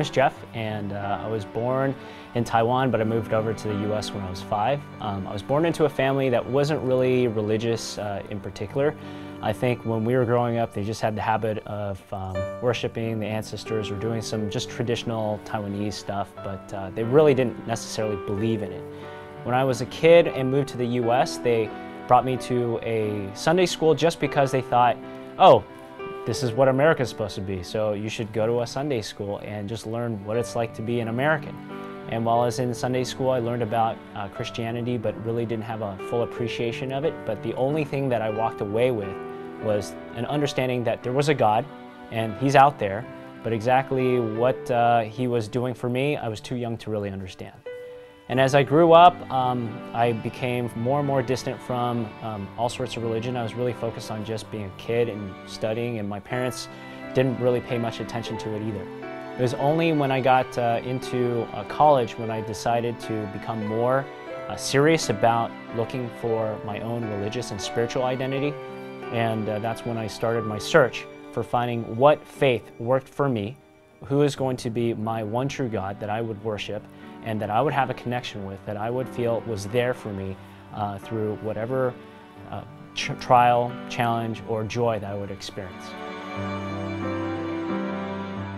name is Jeff, and uh, I was born in Taiwan, but I moved over to the U.S. when I was five. Um, I was born into a family that wasn't really religious uh, in particular. I think when we were growing up, they just had the habit of um, worshiping the ancestors or doing some just traditional Taiwanese stuff, but uh, they really didn't necessarily believe in it. When I was a kid and moved to the U.S., they brought me to a Sunday school just because they thought, oh, this is what America's supposed to be, so you should go to a Sunday school and just learn what it's like to be an American. And while I was in Sunday school, I learned about uh, Christianity, but really didn't have a full appreciation of it. But the only thing that I walked away with was an understanding that there was a God, and He's out there, but exactly what uh, He was doing for me, I was too young to really understand. And as I grew up, um, I became more and more distant from um, all sorts of religion. I was really focused on just being a kid and studying, and my parents didn't really pay much attention to it either. It was only when I got uh, into uh, college when I decided to become more uh, serious about looking for my own religious and spiritual identity. And uh, that's when I started my search for finding what faith worked for me, who is going to be my one true God that I would worship, and that I would have a connection with, that I would feel was there for me uh, through whatever uh, trial, challenge, or joy that I would experience.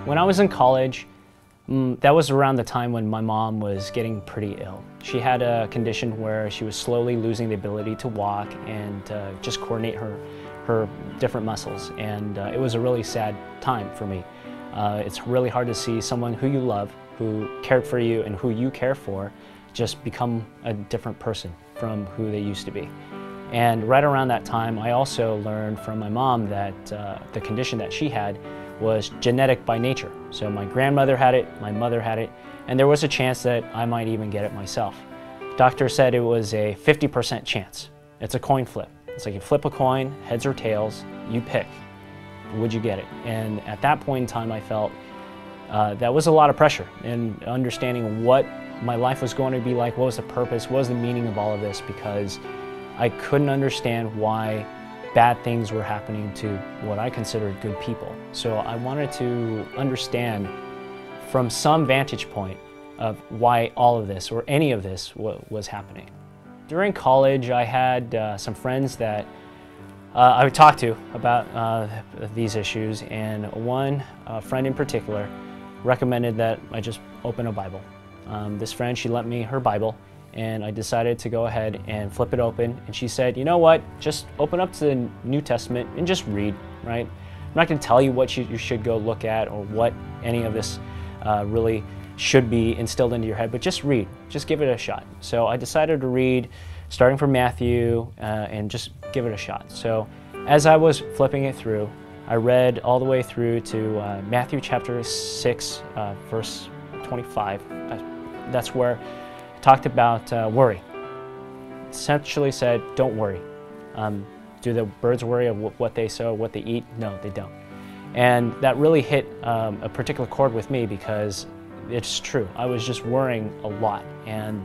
When I was in college, mm, that was around the time when my mom was getting pretty ill. She had a condition where she was slowly losing the ability to walk and uh, just coordinate her, her different muscles. And uh, it was a really sad time for me. Uh, it's really hard to see someone who you love who cared for you and who you care for just become a different person from who they used to be. And right around that time, I also learned from my mom that uh, the condition that she had was genetic by nature. So my grandmother had it, my mother had it, and there was a chance that I might even get it myself. Doctor said it was a 50% chance. It's a coin flip. It's like you flip a coin, heads or tails, you pick. Would you get it? And at that point in time, I felt uh, that was a lot of pressure and understanding what my life was going to be like, what was the purpose, what was the meaning of all of this, because I couldn't understand why bad things were happening to what I considered good people. So I wanted to understand from some vantage point of why all of this or any of this was happening. During college, I had uh, some friends that uh, I would talk to about uh, these issues, and one uh, friend in particular recommended that I just open a Bible. Um, this friend, she lent me her Bible, and I decided to go ahead and flip it open. And she said, you know what, just open up to the New Testament and just read, right? I'm not going to tell you what you, you, should go look at or what any of this uh, really should be instilled into your head, but just read, just give it a shot. So I decided to read starting from Matthew uh, and just give it a shot. So as I was flipping it through, I read all the way through to uh, Matthew chapter 6, uh, verse 25. Uh, that's where it talked about uh, worry. Essentially said, don't worry. Um, do the birds worry of what they sow, what they eat? No, they don't. And that really hit um, a particular chord with me because it's true. I was just worrying a lot. And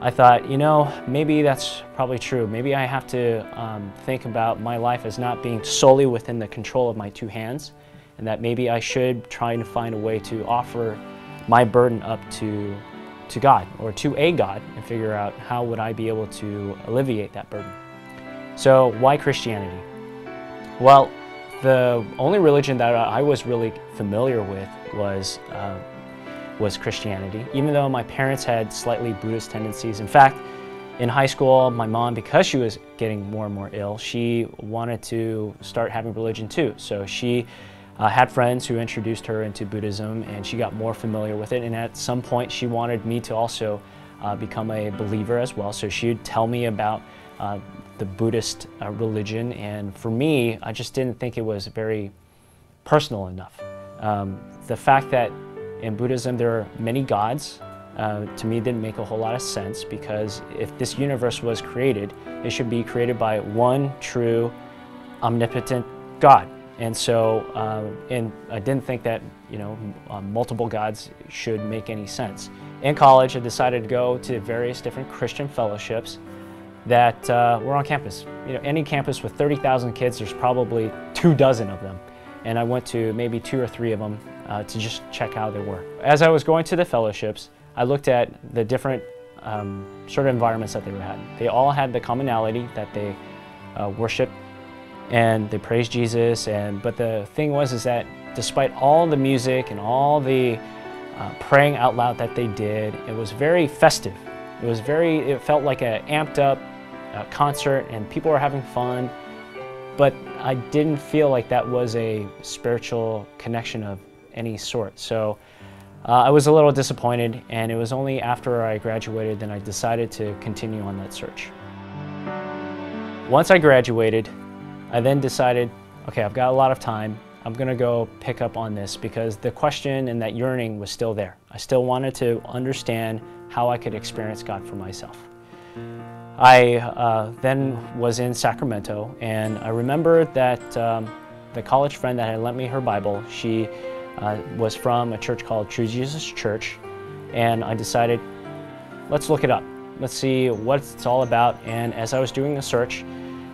I thought, you know, maybe that's probably true. Maybe I have to um, think about my life as not being solely within the control of my two hands, and that maybe I should try and find a way to offer my burden up to, to God or to a God and figure out how would I be able to alleviate that burden. So why Christianity? Well, the only religion that I was really familiar with was uh, was Christianity, even though my parents had slightly Buddhist tendencies. In fact, in high school, my mom, because she was getting more and more ill, she wanted to start having religion too. So she uh, had friends who introduced her into Buddhism and she got more familiar with it. And at some point, she wanted me to also uh, become a believer as well. So she'd tell me about uh, the Buddhist uh, religion. And for me, I just didn't think it was very personal enough. Um, the fact that in Buddhism, there are many gods. Uh, to me, didn't make a whole lot of sense because if this universe was created, it should be created by one true, omnipotent God. And so, uh, and I didn't think that you know uh, multiple gods should make any sense. In college, I decided to go to various different Christian fellowships that uh, were on campus. You know, any campus with 30,000 kids, there's probably two dozen of them. And I went to maybe two or three of them uh, to just check how they were. As I was going to the fellowships, I looked at the different um, sort of environments that they had. They all had the commonality that they uh, worship and they praise Jesus. And but the thing was is that despite all the music and all the uh, praying out loud that they did, it was very festive. It was very. It felt like an amped up uh, concert, and people were having fun. But I didn't feel like that was a spiritual connection of any sort. So. Uh, I was a little disappointed, and it was only after I graduated that I decided to continue on that search. Once I graduated, I then decided, okay, I've got a lot of time. I'm to go pick up on this because the question and that yearning was still there. I still wanted to understand how I could experience God for myself. I uh, then was in Sacramento, and I remember that um, the college friend that had lent me her Bible, she uh, was from a church called True Jesus Church, and I decided, let's look it up. Let's see what it's all about. And as I was doing the search,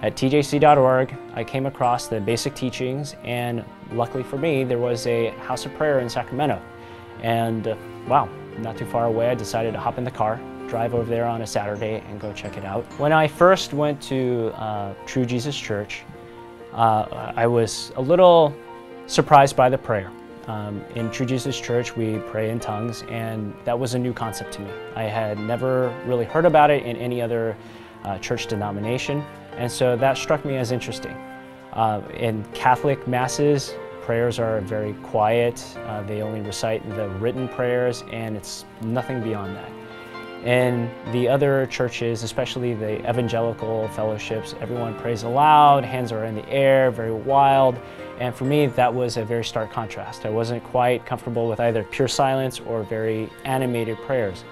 at tjc.org, I came across the basic teachings, and luckily for me, there was a house of prayer in Sacramento. And uh, wow, not too far away, I decided to hop in the car, drive over there on a Saturday, and go check it out. When I first went to uh, True Jesus Church, uh, I was a little surprised by the prayer. Um, in True Jesus Church, we pray in tongues, and that was a new concept to me. I had never really heard about it in any other uh, church denomination. And so that struck me as interesting. Uh, in Catholic masses, prayers are very quiet. Uh, they only recite the written prayers, and it's nothing beyond that. In the other churches, especially the evangelical fellowships, everyone prays aloud, hands are in the air, very wild. And for me, that was a very stark contrast. I wasn't quite comfortable with either pure silence or very animated prayers.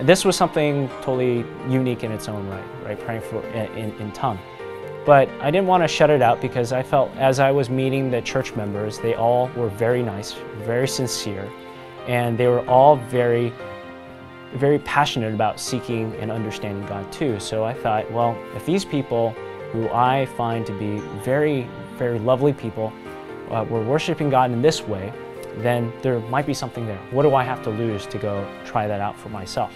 This was something totally unique in its own right, right? Praying for in, in tongue. But I didn't want to shut it out because I felt as I was meeting the church members, they all were very nice, very sincere, and they were all very, very passionate about seeking and understanding God too. So I thought, well, if these people who I find to be very, very lovely people uh, were worshiping God in this way, then there might be something there. What do I have to lose to go try that out for myself?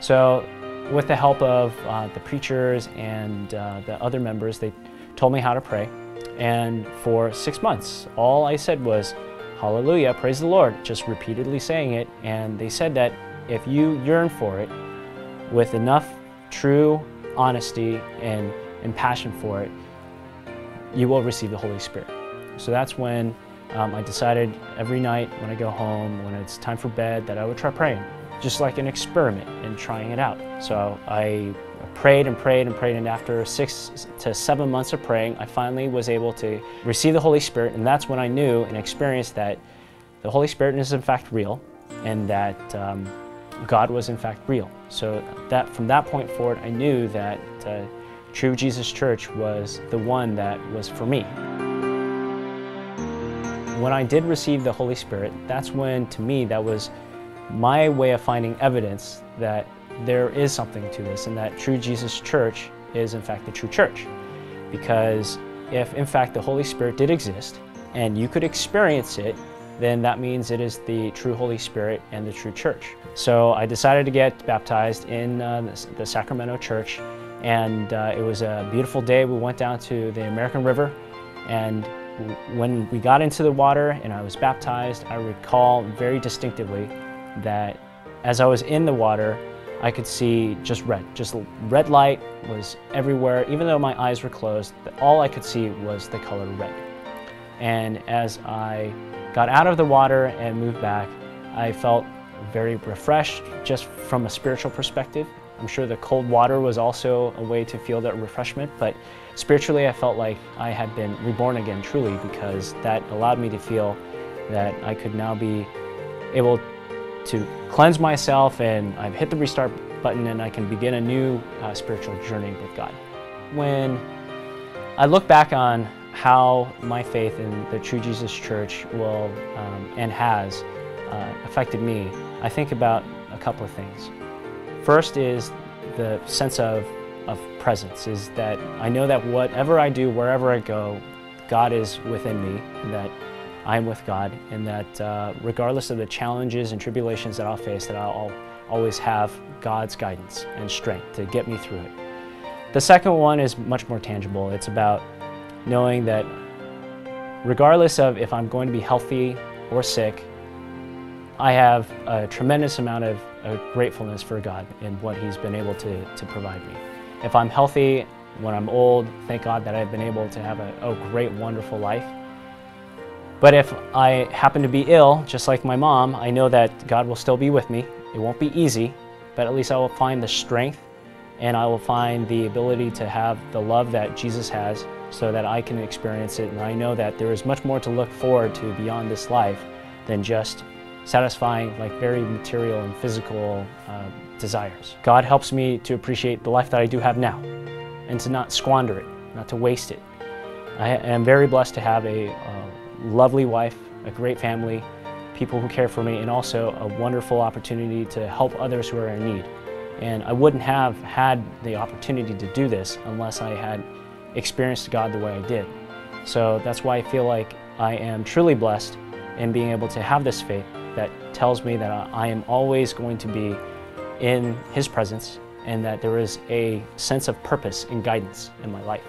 So with the help of uh, the preachers and uh, the other members, they told me how to pray. And for six months, all I said was, Hallelujah, praise the Lord, just repeatedly saying it. And they said that if you yearn for it with enough true honesty and, and passion for it, you will receive the Holy Spirit. So that's when um, I decided every night when I go home, when it's time for bed, that I would try praying just like an experiment and trying it out. So I prayed and prayed and prayed, and after six to seven months of praying, I finally was able to receive the Holy Spirit, and that's when I knew and experienced that the Holy Spirit is in fact real, and that um, God was in fact real. So that from that point forward, I knew that uh, True Jesus Church was the one that was for me. When I did receive the Holy Spirit, that's when, to me, that was my way of finding evidence that there is something to this and that True Jesus Church is in fact the true church. Because if in fact the Holy Spirit did exist and you could experience it, then that means it is the true Holy Spirit and the true church. So I decided to get baptized in uh, the, Sacramento church and uh, it was a beautiful day. We went down to the American River and when we got into the water and I was baptized, I recall very distinctively that as I was in the water, I could see just red. Just red light was everywhere. Even though my eyes were closed, all I could see was the color red. And as I got out of the water and moved back, I felt very refreshed just from a spiritual perspective. I'm sure the cold water was also a way to feel that refreshment, but spiritually I felt like I had been reborn again truly because that allowed me to feel that I could now be able to cleanse myself and I've hit the restart button and I can begin a new uh, spiritual journey with God. When I look back on how my faith in the True Jesus Church will um, and has uh, affected me, I think about a couple of things. First is the sense of, of presence, is that I know that whatever I do, wherever I go, God is within me, and that I am with God and that uh, regardless of the challenges and tribulations that I'll face, that I'll always have God's guidance and strength to get me through it. The second one is much more tangible. It's about knowing that regardless of if I'm going to be healthy or sick, I have a tremendous amount of uh, gratefulness for God and what He's been able to, to provide me. If I'm healthy when I'm old, thank God that I've been able to have a, a great, wonderful life. But if I happen to be ill, just like my mom, I know that God will still be with me. It won't be easy, but at least I will find the strength and I will find the ability to have the love that Jesus has so that I can experience it. And I know that there is much more to look forward to beyond this life than just satisfying like very material and physical uh, desires. God helps me to appreciate the life that I do have now and to not squander it, not to waste it. I am very blessed to have a uh, lovely wife, a great family, people who care for me, and also a wonderful opportunity to help others who are in need. And I wouldn't have had the opportunity to do this unless I had experienced God the way I did. So that's why I feel like I am truly blessed in being able to have this faith that tells me that I am always going to be in His presence and that there is a sense of purpose and guidance in my life.